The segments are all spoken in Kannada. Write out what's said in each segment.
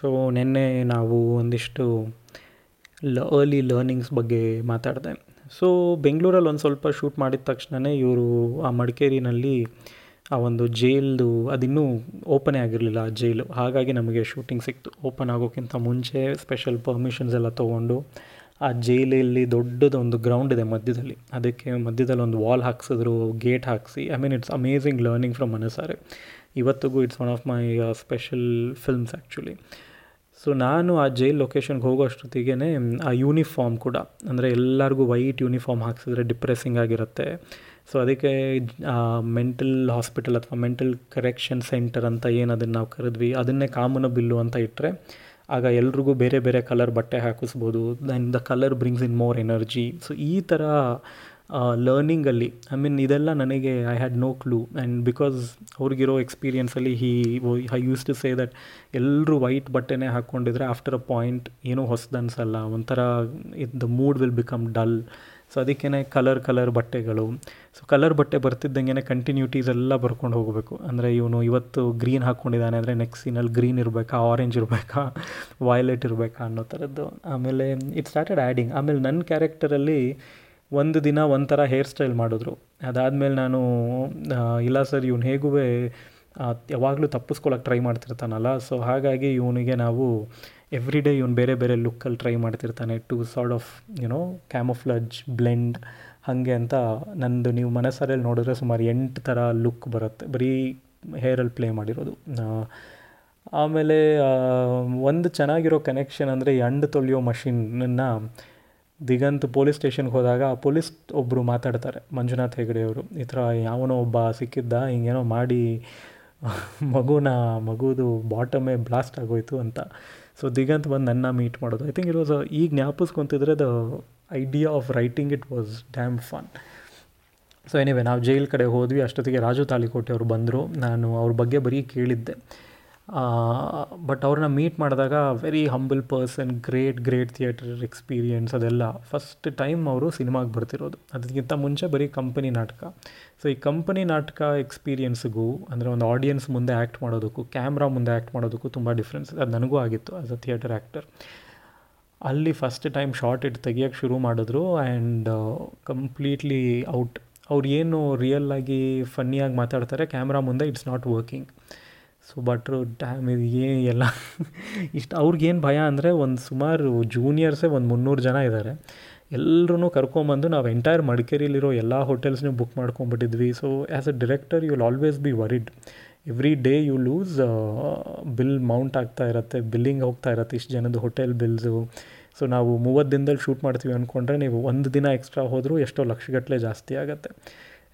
ಸೊ ನಿನ್ನೆ ನಾವು ಒಂದಿಷ್ಟು ಲ ಅರ್ಲಿ ಲರ್ನಿಂಗ್ಸ್ ಬಗ್ಗೆ ಮಾತಾಡಿದೆ. ಸೊ ಬೆಂಗಳೂರಲ್ಲಿ ಒಂದು ಸ್ವಲ್ಪ ಶೂಟ್ ಮಾಡಿದ ತಕ್ಷಣವೇ ಇವರು ಆ ಮಡಿಕೇರಿನಲ್ಲಿ ಆ ಒಂದು ಜೈಲ್ದು ಅದಿನ್ನೂ ಓಪನೇ ಆಗಿರಲಿಲ್ಲ ಆ ಜೈಲು ಹಾಗಾಗಿ ನಮಗೆ ಶೂಟಿಂಗ್ ಸಿಕ್ತು. ಓಪನ್ ಆಗೋಕ್ಕಿಂತ ಮುಂಚೆ ಸ್ಪೆಷಲ್ ಪರ್ಮಿಷನ್ಸ್ ಎಲ್ಲ ತೊಗೊಂಡು ಆ ಜೈಲಲ್ಲಿ ದೊಡ್ಡದೊಂದು ಗ್ರೌಂಡ್ ಇದೆ ಮಧ್ಯದಲ್ಲಿ. ಅದಕ್ಕೆ ಮಧ್ಯದಲ್ಲಿ ಒಂದು ವಾಲ್ ಹಾಕ್ಸಿದ್ರು ಗೇಟ್ ಹಾಕಿಸಿ. I mean it's amazing learning from Manasaare ಇವತ್ತಿಗೂ it's one of my special films actually so ನಾನು ಆ ಜೈಲ್ ಲೊಕೇಶನ್ಗೆ ಹೋಗೋ ಅಷ್ಟೊತ್ತಿಗೆ ಆ ಯೂನಿಫಾರ್ಮ್ ಕೂಡ, ಅಂದರೆ ಎಲ್ಲರಿಗೂ ವೈಟ್ ಯೂನಿಫಾರ್ಮ್ ಹಾಕ್ಸಿದ್ರೆ ಡಿಪ್ರೆಸ್ಸಿಂಗ್ ಆಗಿರುತ್ತೆ. ಸೊ ಅದಕ್ಕೆ ಮೆಂಟಲ್ ಹಾಸ್ಪಿಟಲ್ ಅಥವಾ ಮೆಂಟಲ್ ಕರೆಕ್ಷನ್ ಸೆಂಟರ್ ಅಂತ ಏನು ಅದನ್ನು ನಾವು ಕರೆದ್ವಿ, ಅದನ್ನೇ ಕಾಮನ ಬಿಲ್ಲು ಅಂತ ಇಟ್ಟರೆ ಆಗ ಎಲ್ರಿಗೂ ಬೇರೆ ಬೇರೆ ಕಲರ್ ಬಟ್ಟೆ ಹಾಕಿಸ್ಬೋದು then the colour brings in more energy so ಈ ಥರ ಲರ್ನಿಂಗಲ್ಲಿ ಐ ಮೀನ್ ಇದೆಲ್ಲ ನನಗೆ I had no clue and because ಅವ್ರಿಗಿರೋ ಎಕ್ಸ್ಪೀರಿಯನ್ಸಲ್ಲಿ he I used to say that ಎಲ್ಲರೂ ವೈಟ್ ಬಟ್ಟೆನೇ ಹಾಕ್ಕೊಂಡಿದ್ರೆ ಆಫ್ಟರ್ ಅ ಪಾಯಿಂಟ್ ಏನೂ ಹೊಸದು ಅನಿಸಲ್ಲ ಒಂಥರ ಇದ್ the mood will become dull so ಅದಕ್ಕೇ ಕಲರ್ ಕಲರ್ ಬಟ್ಟೆಗಳು. ಸೊ ಕಲರ್ ಬಟ್ಟೆ ಬರ್ತಿದ್ದಂಗೆ ಕಂಟಿನ್ಯೂಟೀಸ್ ಎಲ್ಲ ಬರ್ಕೊಂಡು ಹೋಗಬೇಕು. ಅಂದರೆ ಇವನು ಇವತ್ತು ಗ್ರೀನ್ ಹಾಕ್ಕೊಂಡಿದ್ದಾನೆ ಅಂದರೆ ನೆಕ್ಸ್ಟ್ ಸೀನಲ್ಲಿ ಗ್ರೀನ್ ಇರಬೇಕಾ ಆರೆಂಜ್ ಇರಬೇಕಾ ವೈಲೆಟ್ ಇರಬೇಕಾ ಅನ್ನೋ ಥರದ್ದು ಆಮೇಲೆ ಇಟ್ ಸ್ಟಾರ್ಟೆಡ್ ಆ್ಯಡಿಂಗ್ ಆಮೇಲೆ ನನ್ನ ಕ್ಯಾರೆಕ್ಟರಲ್ಲಿ ಒಂದು ದಿನ ಒಂಥರ ಹೇರ್ ಸ್ಟೈಲ್ ಮಾಡಿದ್ರು. ಅದಾದಮೇಲೆ ನಾನು ಇಲ್ಲ ಸರ್ ಇವನು ಹೇಗೂ ಯಾವಾಗಲೂ ತಪ್ಪಿಸ್ಕೊಳಕ್ಕೆ ಟ್ರೈ ಮಾಡ್ತಿರ್ತಾನಲ್ಲ ಸೊ ಹಾಗಾಗಿ ಇವನಿಗೆ ನಾವು ಎವ್ರಿ ಡೇ ಇವನು ಬೇರೆ ಬೇರೆ ಲುಕ್ಕಲ್ಲಿ try ಮಾಡ್ತಿರ್ತಾನೆ to sort of you know camouflage blend ಹಾಗೆ ಅಂತ ನಂದು ನೀವು ಮನಸ್ಸರಲ್ಲಿ ನೋಡಿದ್ರೆ ಸುಮಾರು ಎಂಟು ಥರ ಲುಕ್ ಬರುತ್ತೆ, ಬರೀ ಹೇರಲ್ಲಿ ಪ್ಲೇ ಮಾಡಿರೋದು. ಆಮೇಲೆ ಒಂದು ಚೆನ್ನಾಗಿರೋ ಕನೆಕ್ಷನ್ ಅಂದರೆ ಎಂಡ್ ತೊಳೆಯೋ ಮಷಿನನ್ನು ದಿಗಂತ್ ಪೊಲೀಸ್ ಸ್ಟೇಷನ್ಗೆ ಹೋದಾಗ ಆ ಪೊಲೀಸ್ ಒಬ್ಬರು ಮಾತಾಡ್ತಾರೆ. ಮಂಜುನಾಥ್ ಹೆಗಡೆ ಅವರು, ಈ ಥರ ಯಾವನೋ ಒಬ್ಬ ಸಿಕ್ಕಿದ್ದ, ಹಿಂಗೇನೋ ಮಾಡಿ, ಮಗುನ, ಮಗುದು ಬಾಟಮೇ ಬ್ಲಾಸ್ಟ್ ಆಗೋಯ್ತು ಅಂತ. ಸೊ ದಿಗಂತ್ ಬಂದು ನನ್ನ ಮೀಟ್ ಮಾಡೋದು. ಐ ಥಿಂಕ್ ಇಟ್ ವಾಸ್ ಈಗ ಜ್ಞಾಪಿಸ್ಕೊತಿದ್ರೆ the idea of writing it was damn fun so anyway ನಾವು ಜೈಲ್ ಕಡೆ ಹೋದ್ವಿ. ಅಷ್ಟೊತ್ತಿಗೆ ರಾಜು ತಾಳಿಕೋಟೆ ಅವರು ಬಂದರು. ನಾನು ಅವ್ರ ಬಗ್ಗೆ ಬರೀ ಕೇಳಿದ್ದೆ. ಬಟ್ ಅವ್ರನ್ನ ಮೀಟ್ ಮಾಡಿದಾಗ very humble person great great theatre experience ಅದೆಲ್ಲ. ಫಸ್ಟ್ ಟೈಮ್ ಅವರು ಸಿನಿಮಾಗೆ ಬರ್ತಿರೋದು. ಅದಕ್ಕಿಂತ ಮುಂಚೆ ಬರೀ ಕಂಪನಿ ನಾಟಕ. ಸೊ ಈ ಕಂಪನಿ ನಾಟಕ ಎಕ್ಸ್ಪೀರಿಯನ್ಸ್ಗೂ ಅಂದರೆ ಒಂದು ಆಡಿಯನ್ಸ್ ಮುಂದೆ ಆ್ಯಕ್ಟ್ ಮಾಡೋದಕ್ಕೂ ಕ್ಯಾಮ್ರಾ ಮುಂದೆ ಆ್ಯಕ್ಟ್ ಮಾಡೋದಕ್ಕೂ ತುಂಬ ಡಿಫ್ರೆನ್ಸ್ ಅದು ನನಗೂ ಆಗಿತ್ತು ಆ್ಯಸ್ ಅ ಥಿಯೇಟರ್ ಆ್ಯಕ್ಟರ್ ಅಲ್ಲಿ ಫಸ್ಟ್ ಟೈಮ್ ಶಾರ್ಟ್ ಇಟ್ ತೆಗಿಯೋಕ್ಕೆ ಶುರು ಮಾಡಿದ್ರು ಆ್ಯಂಡ್ ಕಂಪ್ಲೀಟ್ಲಿ ಔಟ್ ಅವ್ರು ಏನು ರಿಯಲ್ಲಾಗಿ ಫನ್ನಿಯಾಗಿ ಮಾತಾಡ್ತಾರೆ ಕ್ಯಾಮ್ರಾ ಮುಂದೆ ಇಟ್ಸ್ ನಾಟ್ ವರ್ಕಿಂಗ್ ಸೊ ಭಟ್ರು ಡ್ಯಾಮ್ ಇದು ಏನು ಎಲ್ಲ. ಇಷ್ಟು ಅವ್ರಿಗೇನು ಭಯ ಅಂದರೆ ಒಂದು ಸುಮಾರು ಜೂನಿಯರ್ಸೇ ಒಂದು ಮುನ್ನೂರು ಜನ ಇದ್ದಾರೆ ಎಲ್ಲರೂ ಕರ್ಕೊಂಬಂದು ನಾವು ಎಂಟೈರ್ ಮಡಿಕೇರಿಲಿರೋ ಎಲ್ಲ ಹೋಟೆಲ್ಸ್ನೂ book ಮಾಡ್ಕೊಂಬಿಟ್ಟಿದ್ವಿ. So as a director you will always be worried every day you lose bill amount ಆಗ್ತಾ ಇರುತ್ತೆ ಬಿಲ್ಲಿಂಗ್ ಹೋಗ್ತಾ ಇರುತ್ತೆ, ಇಷ್ಟು ಜನದ ಹೋಟೆಲ್ ಬಿಲ್ಸು ಸೊ ನಾವು ಮೂವತ್ತು ದಿನದಲ್ಲಿ ಶೂಟ್ ಮಾಡ್ತೀವಿ ಅಂದ್ಕೊಂಡ್ರೆ ನೀವು ಒಂದು ದಿನ ಎಕ್ಸ್ಟ್ರಾ ಹೋದರೂ ಎಷ್ಟೋ ಲಕ್ಷಗಟ್ಟಲೆ ಜಾಸ್ತಿ ಆಗುತ್ತೆ.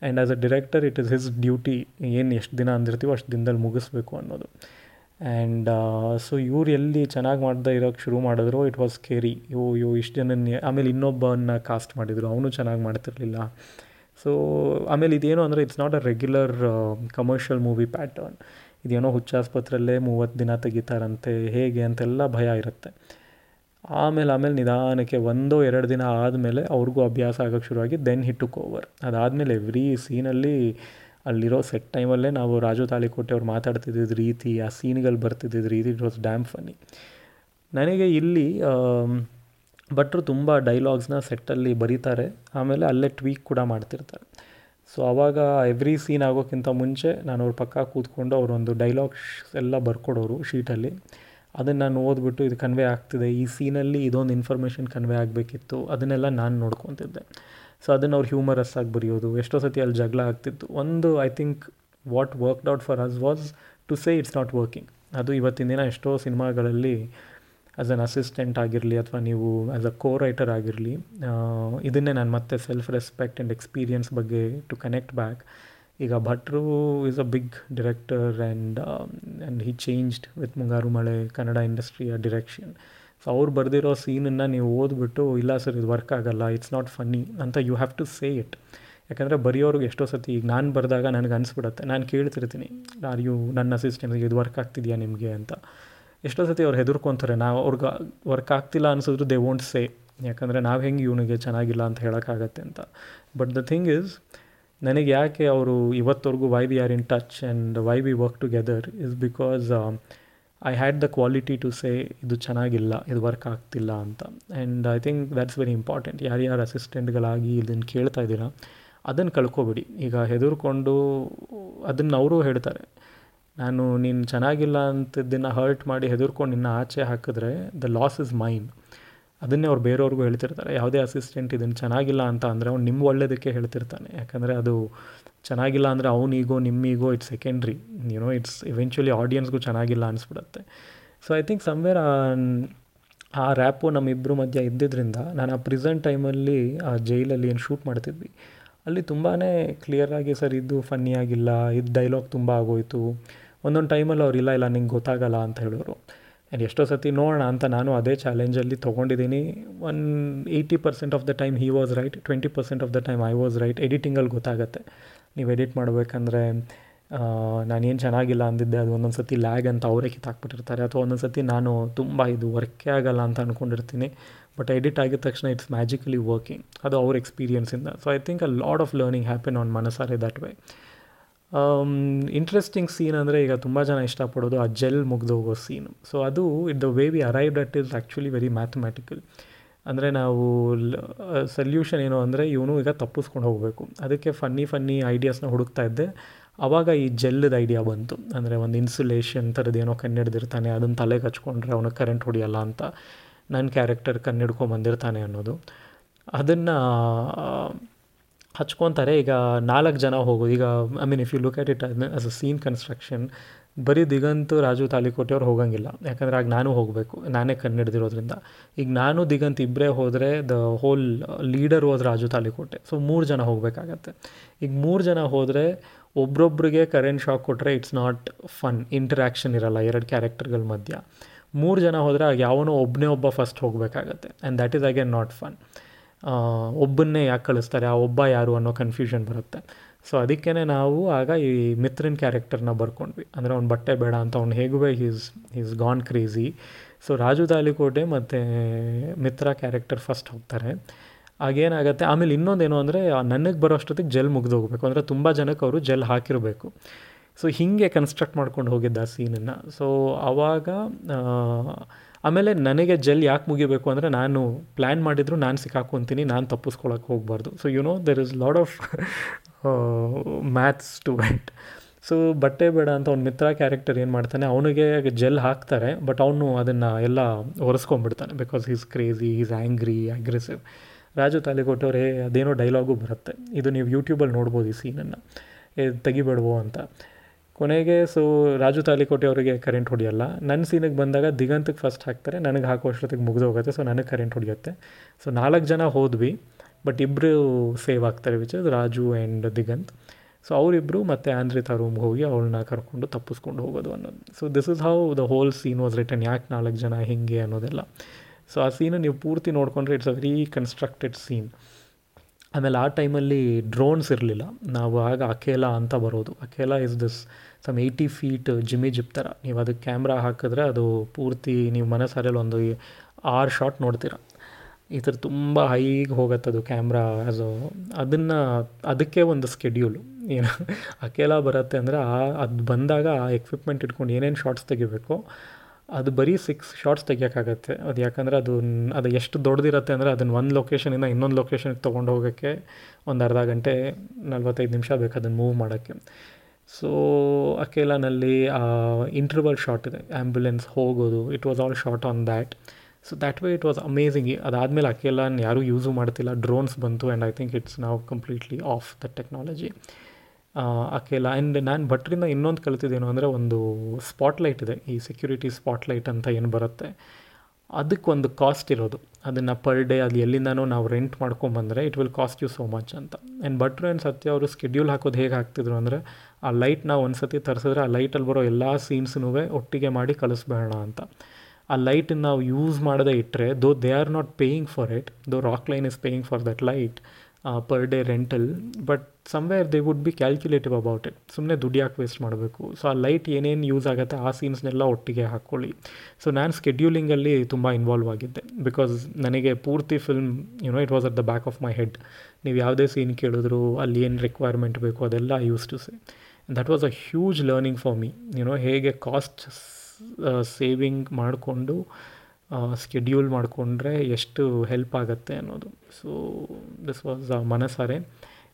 And as a director it is his duty ಏನು ಎಷ್ಟು ದಿನ ಅಂದಿರ್ತೀವೋ ಅಷ್ಟು ದಿನದಲ್ಲಿ ಮುಗಿಸ್ಬೇಕು ಅನ್ನೋದು. ಆ್ಯಂಡ್ ಸೊ ಇವ್ರು ಎಲ್ಲಿ ಚೆನ್ನಾಗಿ ಮಾಡ್ದೆ ಇರೋಕ್ಕೆ ಶುರು ಮಾಡಿದ್ರು ಇಟ್ ವಾಸ್ ಕೇರಿ ಇವು ಇವು ಇಷ್ಟು ಜನ ಆಮೇಲೆ ಇನ್ನೊಬ್ಬನ ಕಾಸ್ಟ್ ಮಾಡಿದರು. ಅವನು ಚೆನ್ನಾಗಿ ಮಾಡ್ತಿರಲಿಲ್ಲ. ಸೊ ಆಮೇಲೆ ಇದೇನು ಅಂದರೆ it's not a regular commercial movie pattern ಇದೇನೋ ಹುಚ್ಚಾಸ್ಪತ್ರೆಯಲ್ಲೇ ಮೂವತ್ತು ದಿನ ತೆಗಿತಾರಂತೆ, ಹೇಗೆ ಅಂತೆಲ್ಲ ಭಯ ಇರುತ್ತೆ. ಆಮೇಲೆ ಆಮೇಲೆ ನಿಧಾನಕ್ಕೆ ಒಂದೋ ಎರಡು ದಿನ ಆದಮೇಲೆ ಅವ್ರಿಗೂ ಅಭ್ಯಾಸ ಆಗೋಕ್ಕೆ ಶುರುವಾಗಿ ದೆನ್ ಹಿಟ್ ಟುಕ್ ಓವರ್ ಅದಾದಮೇಲೆ ಎವ್ರಿ ಸೀನಲ್ಲಿ ಅಲ್ಲಿರೋ ಸೆಟ್ ಟೈಮಲ್ಲೇ ನಾವು ರಾಜು ತಾಳಿಕೋಟೆ ಅವ್ರು ಮಾತಾಡ್ತಿದ್ದಿದ್ದ ರೀತಿ, ಆ ಸೀನ್ಗಳು ಬರ್ತಿದ್ದಿದ್ದ ರೀತಿ ಇಟ್ ವಾಸ್ ಡ್ಯಾಮ್ ಫನ್ನಿ ನನಗೆ ಇಲ್ಲಿ ಭಟ್ರು ತುಂಬ ಡೈಲಾಗ್ಸ್ನ ಸೆಟ್ಟಲ್ಲಿ ಬರೀತಾರೆ, ಆಮೇಲೆ ಅಲ್ಲೇ ಟ್ವೀಕ್ ಕೂಡ ಮಾಡ್ತಿರ್ತಾರೆ. ಸೊ ಆವಾಗ ಎವ್ರಿ ಸೀನ್ ಆಗೋಕ್ಕಿಂತ ಮುಂಚೆ ನಾನು ಅವ್ರ ಪಕ್ಕ ಕೂತ್ಕೊಂಡು ಅವರೊಂದು ಡೈಲಾಗ್ಸ್ ಎಲ್ಲ ಬರ್ಕೊಡೋರು ಶೀಟಲ್ಲಿ ಅದನ್ನು ನಾನು ಓದ್ಬಿಟ್ಟು ಇದು ಕನ್ವೆ ಆಗ್ತಿದೆ. ಈ ಸೀನಲ್ಲಿ ಇದೊಂದು ಇನ್ಫಾರ್ಮೇಷನ್ ಕನ್ವೆ ಆಗಬೇಕಿತ್ತು. ಅದನ್ನೆಲ್ಲ ನಾನು ನೋಡ್ಕೊತಿದ್ದೆ. ಸೊ ಅದನ್ನು ಅವ್ರು ಹ್ಯೂಮರಸ್ ಆಗಿ ಬರೆಯೋದು, ಎಷ್ಟೋ ಸತಿ ಅಲ್ಲಿ ಜಗಳ ಆಗ್ತಿತ್ತು. ಒಂದು I think what worked out for us was to say it's not working ಅದು ಇವತ್ತಿನ ದಿನ ಎಷ್ಟೋ ಸಿನಿಮಾಗಳಲ್ಲಿ ಆ್ಯಸ್ ಅನ್ ಅಸಿಸ್ಟೆಂಟ್ ಆಗಿರಲಿ ಅಥವಾ ನೀವು ಆ್ಯಸ್ ಅ ಕೋ ರೈಟರ್ ಆಗಿರಲಿ ಇದನ್ನೇ ನಾನು ಮತ್ತೆ ಸೆಲ್ಫ್ ರೆಸ್ಪೆಕ್ಟ್ ಆ್ಯಂಡ್ ಎಕ್ಸ್ಪೀರಿಯನ್ಸ್ ಬಗ್ಗೆ ಟು ಕನೆಕ್ಟ್ ಬ್ಯಾಕ್ ಈಗ ಭಟ್ರು is a big director and and he changed with Mungaru Male Kannada ಇಂಡಸ್ಟ್ರಿಯ direction so ಅವ್ರು ಬರೆದಿರೋ ಸೀನನ್ನು ನೀವು ಓದ್ಬಿಟ್ಟು, ಇಲ್ಲ ಸರ್, ಇದು ವರ್ಕ್ ಆಗೋಲ್ಲ ಇಟ್ಸ್ ನಾಟ್ ಫನ್ನಿ ಅಂತ you have to say it ಯಾಕಂದರೆ ಬರೆಯೋರಿಗೆ ಎಷ್ಟೋ ಸತಿ, ಈಗ ನಾನು ಬರೆದಾಗ ನನಗೆ ಅನಿಸ್ಬಿಡುತ್ತೆ. ನಾನು ಕೇಳ್ತಿರ್ತೀನಿ ಆರ್ ಯು ನನ್ನ ಅಸಿಸ್ಟೆಂಟ್ಗೆ ಇದು ವರ್ಕ್ ಆಗ್ತಿದೆಯಾ ನಿಮಗೆ? ಅಂತ. ಎಷ್ಟೋ ಸತಿ ಅವ್ರು ಹೆದರ್ಕೊತಾರೆ, ನಾವು ಅವ್ರಿಗೆ ವರ್ಕ್ ಆಗ್ತಿಲ್ಲ ಅನಿಸಿದ್ರು ದೇ ವೋಂಟ್ ಸೇ ಯಾಕಂದರೆ ನಾವು ಹೆಂಗೆ ಇವನಿಗೆ ಚೆನ್ನಾಗಿಲ್ಲ ಅಂತ ಹೇಳೋಕ್ಕಾಗತ್ತೆ ಅಂತ. ಬಟ್ ದ ಥಿಂಗ್ ಇಸ್ ನನಗೆ ಯಾಕೆ ಅವರು ಇವತ್ತವರೆಗೂ why we are in touch and why we work together is because I had the quality to say ಇದು ಚೆನ್ನಾಗಿಲ್ಲ, ಇದು ವರ್ಕ್ ಆಗ್ತಿಲ್ಲ ಅಂತ. And I think that's very important ಯಾರ್ಯಾರು ಅಸಿಸ್ಟೆಂಟ್ಗಳಾಗಿ ಇದನ್ನು ಕೇಳ್ತಾ ಇದ್ದೀರಾ ಅದನ್ನು ಕಳ್ಕೊಬೇಡಿ. ಈಗ ಹೆದರ್ಕೊಂಡು ಅದನ್ನು ಅವರು ಹೇಳ್ತಾರೆ. ನಾನು ನೀನು ಚೆನ್ನಾಗಿಲ್ಲ ಅಂತಿದ್ದನ್ನು ಹರ್ಟ್ ಮಾಡಿ ಹೆದರ್ಕೊಂಡು ನಿನ್ನ ಆಚೆ ಹಾಕಿದ್ರೆ ದ ಲಾಸ್ ಇಸ್ ಮೈನ್ ಅದನ್ನೇ ಅವ್ರು ಬೇರೆಯವ್ರಿಗೂ ಹೇಳ್ತಿರ್ತಾರೆ, ಯಾವುದೇ ಅಸಿಸ್ಟೆಂಟ್ ಇದನ್ನು ಚೆನ್ನಾಗಿಲ್ಲ ಅಂತ ಅಂದರೆ ಅವ್ನು ನಿಮ್ಮ ಒಳ್ಳೆಯದಕ್ಕೆ ಹೇಳ್ತಿರ್ತಾನೆ. ಯಾಕಂದರೆ ಅದು ಚೆನ್ನಾಗಿಲ್ಲ ಅಂದರೆ ಅವನಿಗೋ ನಿಮ್ಮಿಗೋ it's secondary you know it's eventually ಆಡಿಯನ್ಸ್ಗೂ ಚೆನ್ನಾಗಿಲ್ಲ ಅನಿಸ್ಬಿಡುತ್ತೆ. ಸೊ ಐ ಥಿಂಕ್ ಸಮ್ವೇರ್ ಆ ರ್ಯಾಪು ನಮ್ಮಿಬ್ಬರು ಮಧ್ಯೆ ಇದ್ದಿದ್ದರಿಂದ ನಾನು ಆ ಪ್ರೆಸೆಂಟ್ ಟೈಮಲ್ಲಿ ಆ ಜೈಲಲ್ಲಿ ಏನು ಶೂಟ್ ಮಾಡ್ತಿದ್ವಿ. ಅಲ್ಲಿ ತುಂಬಾ ಕ್ಲಿಯರಾಗಿ ಸರ್ ಇದು ಫನ್ನಿ ಆಗಿಲ್ಲ, ಇದು ಡೈಲಾಗ್ ತುಂಬ ಆಗೋಯಿತು. ಒಂದೊಂದು ಟೈಮಲ್ಲಿ ಅವ್ರು ಇಲ್ಲ ಇಲ್ಲ, ನಿಂಗೆ ಗೊತ್ತಾಗಲ್ಲ ಅಂತ ಹೇಳೋರು. ಆ್ಯಂಡ್ ಎಷ್ಟೋ ಸತಿ ನೋಡೋಣ ಅಂತ ನಾನು ಅದೇ ಚಾಲೆಂಜಲ್ಲಿ ತೊಗೊಂಡಿದ್ದೀನಿ. One eighty percent of the time he was right twenty percent of the time I was right ಎಡಿಟಿಂಗಲ್ಲಿ ಗೊತ್ತಾಗುತ್ತೆ. ನೀವು ಎಡಿಟ್ ಮಾಡಬೇಕಂದ್ರೆ ನಾನೇನು ಚೆನ್ನಾಗಿಲ್ಲ ಅಂದಿದ್ದೆ, ಅದು ಒಂದೊಂದು ಸತಿ ಲ್ಯಾಗ್ ಅಂತ ಅವರೇ ಕಿತ್ತಾಕ್ಬಿಟ್ಟಿರ್ತಾರೆ. ಅಥವಾ ಒಂದೊಂದು ಸತಿ ನಾನು ತುಂಬ ಇದು ವರ್ಕೇ ಆಗಲ್ಲ ಅಂತ ಅಂದ್ಕೊಂಡಿರ್ತೀನಿ ಬಟ್ ಎಡಿಟ್ ಆಗಿದ ತಕ್ಷಣ ಇಟ್ಸ್ ಮ್ಯಾಜಿಕಲಿ ವರ್ಕಿಂಗ್ ಅದು ಅವ್ರ ಎಕ್ಸ್ಪೀರಿಯನ್ಸಿಂದ so I think a lot of learning happen on Manasaare that way interesting scene ಅಂದರೆ ಈಗ ತುಂಬ ಜನ ಇಷ್ಟಪಡೋದು ಆ ಜೆಲ್ ಮುಗ್ದೋಗೋ ಸೀನು ಸೊ ಅದು it the way we arrived at is actually very mathematical ಅಂದರೆ ನಾವು ಸಲ್ಯೂಷನ್ ಏನು ಅಂದರೆ ಇವನು ಈಗ ತಪ್ಪಿಸ್ಕೊಂಡು ಹೋಗಬೇಕು. ಅದಕ್ಕೆ ಫನ್ನಿ ಫನ್ನಿ ಐಡಿಯಾಸ್ನ ಹುಡುಕ್ತಾ ಇದ್ದೆ. ಆವಾಗ ಈ ಜೆಲ್ಲದ ಐಡಿಯಾ ಬಂತು. ಅಂದರೆ ಒಂದು ಇನ್ಸುಲೇಷನ್ ಥರದ್ದು ಏನೋ ಕಣ್ಣಿಡ್ದಿರ್ತಾನೆ ಅದನ್ನು ತಲೆಗೆ ಹಚ್ಕೊಂಡ್ರೆ ಅವನಿಗೆ ಕರೆಂಟ್ ಹೊಡಿಯಲ್ಲ ಅಂತ ನನ್ನ ಕ್ಯಾರೆಕ್ಟರ್ ಕಣ್ಣಿಡ್ಕೊಂಬಂದಿರ್ತಾನೆ ಅನ್ನೋದು. ಅದನ್ನು ಹಚ್ಕೊತಾರೆ. ಈಗ ನಾಲ್ಕು ಜನ ಹೋಗೋದು ಈಗ I mean if you look at it as a scene construction ಬರೀ ದಿಗಂತ್ ರಾಜು ತಾಲಿಕೋಟೆ ಅವ್ರು ಹೋಗಂಗಿಲ್ಲ. ಯಾಕಂದರೆ ಆಗ ನಾನು ಹೋಗಬೇಕು. ನಾನೇ ಕಣ್ಣಿಡ್ದಿರೋದ್ರಿಂದ. ಈಗ ನಾನು ದಿಗಂತ್ ಇಬ್ಬರೇ ಹೋದರೆ ದ ಹೋಲ್ ಲೀಡರ್ ಹೋದ ರಾಜು ತಾಲಿಕೋಟೆ. ಸೊ ಮೂರು ಜನ ಹೋಗಬೇಕಾಗತ್ತೆ. ಈಗ ಮೂರು ಜನ ಹೋದರೆ ಒಬ್ರೊಬ್ರಿಗೆ ಕರೆಂಟ್ ಶಾಕ್ ಕೊಟ್ಟರೆ ಇಟ್ಸ್ ನಾಟ್ ಫನ್ ಇಂಟ್ರ್ಯಾಕ್ಷನ್ ಇರಲ್ಲ ಎರಡು ಕ್ಯಾರೆಕ್ಟರ್ಗಳ ಮಧ್ಯ. ಮೂರು ಜನ ಹೋದರೆ ಆಗ ಯಾವನೋ ಒಬ್ಬನೇ ಒಬ್ಬ ಫಸ್ಟ್ ಹೋಗಬೇಕಾಗತ್ತೆ. And that is again not fun ಒಬ್ಬನ್ನೇ ಯಾಕೆ ಕಳಿಸ್ತಾರೆ? ಆ ಒಬ್ಬ ಯಾರು ಅನ್ನೋ ಕನ್ಫ್ಯೂಷನ್ ಬರುತ್ತೆ. ಸೊ ಅದಕ್ಕೇ ನಾವು ಆಗ ಈ ಮಿತ್ರನ್ ಕ್ಯಾರೆಕ್ಟರ್ನ ಬರ್ಕೊಂಡ್ವಿ. ಅಂದರೆ ಅವ್ನು ಬಟ್ಟೆ ಬೇಡ ಅಂತ ಅವ್ನು ಹೇಗೂ he's is gone crazy so Raju Dalikote ಮತ್ತು ಮಿತ್ರ ಕ್ಯಾರೆಕ್ಟರ್ ಫಸ್ಟ್ ಹೋಗ್ತಾರೆ. ಆಗೇನಾಗುತ್ತೆ ಆಮೇಲೆ ಇನ್ನೊಂದೇನು ಅಂದರೆ ನನಗೆ ಬರೋ ಅಷ್ಟೊತ್ತಿಗೆ ಜೆಲ್ ಮುಗಿದೋಗ್ಬೇಕು ಅಂದರೆ ತುಂಬ ಜನಕ್ಕೆ ಅವರು ಜೆಲ್ ಹಾಕಿರಬೇಕು. ಸೊ ಹೀಗೆ ಕನ್ಸ್ಟ್ರಕ್ಟ್ ಮಾಡ್ಕೊಂಡು ಹೋಗಿದ್ದ ಆ ಸೀನನ್ನು ಸೊ ಆವಾಗ ಆಮೇಲೆ ನನಗೆ ಜೆಲ್ ಯಾಕೆ ಮುಗಿಬೇಕು ಅಂದರೆ ನಾನು ಪ್ಲ್ಯಾನ್ ಮಾಡಿದ್ರು ನಾನು ಸಿಕ್ಕಾಕೊಂತೀನಿ, ನಾನು ತಪ್ಪಿಸ್ಕೊಳಕ್ಕೆ ಹೋಗಬಾರ್ದು. So you know there is lot of maths to it so ಬಟ್ಟೆ ಬೇಡ ಅಂತ ಅವ್ನ ಮಿತ್ರ ಕ್ಯಾರೆಕ್ಟರ್ ಏನು ಮಾಡ್ತಾನೆ, ಅವನಿಗೆ ಜೆಲ್ ಹಾಕ್ತಾರೆ ಬಟ್ ಅವನು ಅದನ್ನು ಎಲ್ಲ ಒರೆಸ್ಕೊಂಡ್ಬಿಡ್ತಾನೆ because is crazy is angry aggressive Raju ತಾಲಿಕೋಟವ್ರೆ ಅದೇನೋ ಡೈಲಾಗು ಬರುತ್ತೆ. ಇದು ನೀವು ಯೂಟ್ಯೂಬಲ್ಲಿ ನೋಡ್ಬೋದು ಈ ಸೀನನ್ನು ತೆಗಿಬೇಡವೋ ಅಂತ. ಕೊನೆಗೆ ಸೊ ರಾಜು ತಾಲಿಕೋಟೆ ಅವರಿಗೆ ಕರೆಂಟ್ ಹೊಡೆಯಲ್ಲ. ನನ್ನ ಸೀನಿಗೆ ಬಂದಾಗ ದಿಗಂತಕ್ಕೆ ಫಸ್ಟ್ ಹಾಕ್ತಾರೆ. ನನಗೆ ಹಾಕೋ ಅಷ್ಟೊತ್ತಿಗೆ ಮುಗಿದೋಗುತ್ತೆ ಸೊ ನನಗೆ ಕರೆಂಟ್ ಹೊಡೆಯುತ್ತೆ. ಸೊ ನಾಲ್ಕು ಜನ ಹೋದ್ವಿ ಬಟ್ ಇಬ್ಬರು ಸೇವ್ ಆಗ್ತಾರೆ which is Raju and Diganth. So ಅವರಿಬ್ಬರು ಮತ್ತು ಆಂದ್ರಿತಾ ರೂಮ್ಗೆ ಹೋಗಿ ಅವಳನ್ನ ಕರ್ಕೊಂಡು ತಪ್ಪಿಸ್ಕೊಂಡು ಹೋಗೋದು ಅನ್ನೋದು. So this is how the whole scene was written ಯಾಕೆ ನಾಲ್ಕು ಜನ ಹಿಂಗೆ ಅನ್ನೋದೆಲ್ಲ. ಸೊ ಆ ಸೀನು ನೀವು ಪೂರ್ತಿ ನೋಡಿಕೊಂಡ್ರೆ it's a very constructed scene ಆಮೇಲೆ ಆ ಟೈಮಲ್ಲಿ ಡ್ರೋನ್ಸ್ ಇರಲಿಲ್ಲ. ನಾವು ಆಗ ಅಕೇಲಾ ಅಂತ ಬರೋದು. Akela is this some eighty feet jimmy jib ಥರ ನೀವು ಅದಕ್ಕೆ ಕ್ಯಾಮ್ರಾ ಹಾಕಿದ್ರೆ ಅದು ಪೂರ್ತಿ ನೀವು ಮನಸ್ಸಾರಲ್ಲಿ ಒಂದು ಆರು ಶಾಟ್ ನೋಡ್ತೀರ. ಈ ಥರ ತುಂಬ ಹೈಗೆ ಹೋಗುತ್ತೆ ಅದು ಕ್ಯಾಮ್ರಾ ಆ್ಯಸ್ ಅದನ್ನು, ಅದಕ್ಕೆ ಒಂದು ಸ್ಕೆಡ್ಯೂಲು ಏನು ಅಕೇಲಾ ಬರುತ್ತೆ ಅಂದರೆ ಆ, ಅದು ಬಂದಾಗ ಆ ಎಕ್ವಿಪ್ಮೆಂಟ್ ಇಟ್ಕೊಂಡು ಏನೇನು ಶಾರ್ಟ್ಸ್ ತೆಗಿಬೇಕು ಅದು ಬರೀ ಸಿಕ್ಸ್ ಶಾರ್ಟ್ಸ್ ತೆಗಿಯೋಕ್ಕಾಗತ್ತೆ ಅದು ಯಾಕಂದರೆ ಅದು ಅದು ಎಷ್ಟು ದೊಡ್ಡದಿರುತ್ತೆ ಅಂದರೆ ಅದನ್ನು ಒಂದು ಲೊಕೇಶನಿಂದ ಇನ್ನೊಂದು ಲೊಕೇಶನ್ಗೆ ತೊಗೊಂಡು ಹೋಗೋಕ್ಕೆ ಒಂದು ಅರ್ಧ ಗಂಟೆ, ನಲ್ವತ್ತೈದು ನಿಮಿಷ ಬೇಕು ಅದನ್ನು ಮೂವ್ ಮಾಡೋಕ್ಕೆ. ಸೊ ಅಕೇಲಾನಲ್ಲಿ ಇಂಟರ್ವಲ್ ಶಾಟ್ ಇದೆ. ಆ್ಯಂಬುಲೆನ್ಸ್ ಹೋಗೋದು it was all shot on that so that way it was amazing ಅದಾದಮೇಲೆ ಅಕೇಲಾನ ಯಾರೂ ಯೂಸು ಮಾಡ್ತಿಲ್ಲ. ಡ್ರೋನ್ಸ್ ಬಂತು ಆ್ಯಂಡ್ ಐ ಥಿಂಕ್ ಇಟ್ಸ್ ನಾವು completely off the technology Akela and ನಾನು ಭಟ್ರಿಂದ ಇನ್ನೊಂದು ಕಲಿತಿದ್ದೇನು ಅಂದರೆ ಒಂದು ಸ್ಪಾಟ್ಲೈಟ್ ಇದೆ, ಈ ಸೆಕ್ಯೂರಿಟಿ ಸ್ಪಾಟ್ಲೈಟ್ ಅಂತ ಏನು ಬರುತ್ತೆ ಅದಕ್ಕೊಂದು ಕಾಸ್ಟ್ ಇರೋದು. ಅದನ್ನು ಪರ್ ಡೇ ಅದು ಎಲ್ಲಿಂದನೂ ನಾವು rent ಮಾಡ್ಕೊಂಬಂದರೆ it will cost you so much ಅಂತ. ಆ್ಯಂಡ್ ಭಟ್ರು ಆ್ಯಂಡ್ ಸತ್ಯ ಅವರು ಸ್ಕೆಡ್ಯೂಲ್ ಹಾಕೋದು ಹೇಗೆ ಹಾಕ್ತಿದ್ರು ಅಂದರೆ, ಆ ಲೈಟ್ ನಾವು ಒಂದು ಸತಿ ತರಿಸಿದ್ರೆ ಆ ಲೈಟಲ್ಲಿ ಬರೋ ಎಲ್ಲ ಸೀನ್ಸ್ನೂ ಒಟ್ಟಿಗೆ ಮಾಡಿ ಕಳಿಸ್ಬೇಡ ಅಂತ. ಆ ಲೈಟನ್ನು ನಾವು ಯೂಸ್ ಮಾಡದೇ ಇಟ್ಟರೆ though they are not paying for it though Rockline is paying for that light per day rental but somewhere they would be calculative about it ಸುಮ್ಮನೆ ದುಡ್ಡು ಯಾಕೆ ವೇಸ್ಟ್ ಮಾಡಬೇಕು. ಸೊ ಆ ಲೈಟ್ ಏನೇನು ಯೂಸ್ ಆಗುತ್ತೆ ಆ ಸೀನ್ಸ್ನೆಲ್ಲ ಒಟ್ಟಿಗೆ ಹಾಕ್ಕೊಳ್ಳಿ ಸೊ ನಾನು ಸ್ಕೆಡ್ಯೂಲಿಂಗಲ್ಲಿ ತುಂಬ ಇನ್ವಾಲ್ವ್ ಆಗಿದ್ದೆ. ಬಿಕಾಸ್ ನನಗೆ ಪೂರ್ತಿ film you know it was at the back of my head ನೀವು ಯಾವುದೇ ಸೀನ್ ಕೇಳಿದ್ರು, ಅಲ್ಲಿ ಏನು ರಿಕ್ವೈರ್ಮೆಂಟ್ ಬೇಕು ಅದೆಲ್ಲ use to say that was a huge learning for me you know ಹೇಗೆ ಕಾಸ್ಟ್ ಸೇವಿಂಗ್ ಮಾಡಿಕೊಂಡು ಸ್ಕೆಡ್ಯೂಲ್ ಮಾಡಿಕೊಂಡ್ರೆ ಎಷ್ಟು ಹೆಲ್ಪ್ ಆಗುತ್ತೆ ಅನ್ನೋದು. ಸೊ ದಿಸ್ ವಾಸ್ ಮನಸಾರೆ.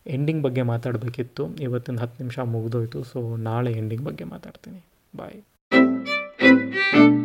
ಎಂಡಿಂಗ್ ಬಗ್ಗೆ ಮಾತಾಡಬೇಕಿತ್ತು. ಇವತ್ತಿನ ಹತ್ತು ನಿಮಿಷ ಮುಗಿದೋಯ್ತು. ಸೊ ನಾಳೆ ಎಂಡಿಂಗ್ ಬಗ್ಗೆ ಮಾತಾಡ್ತೀನಿ. ಬಾಯ್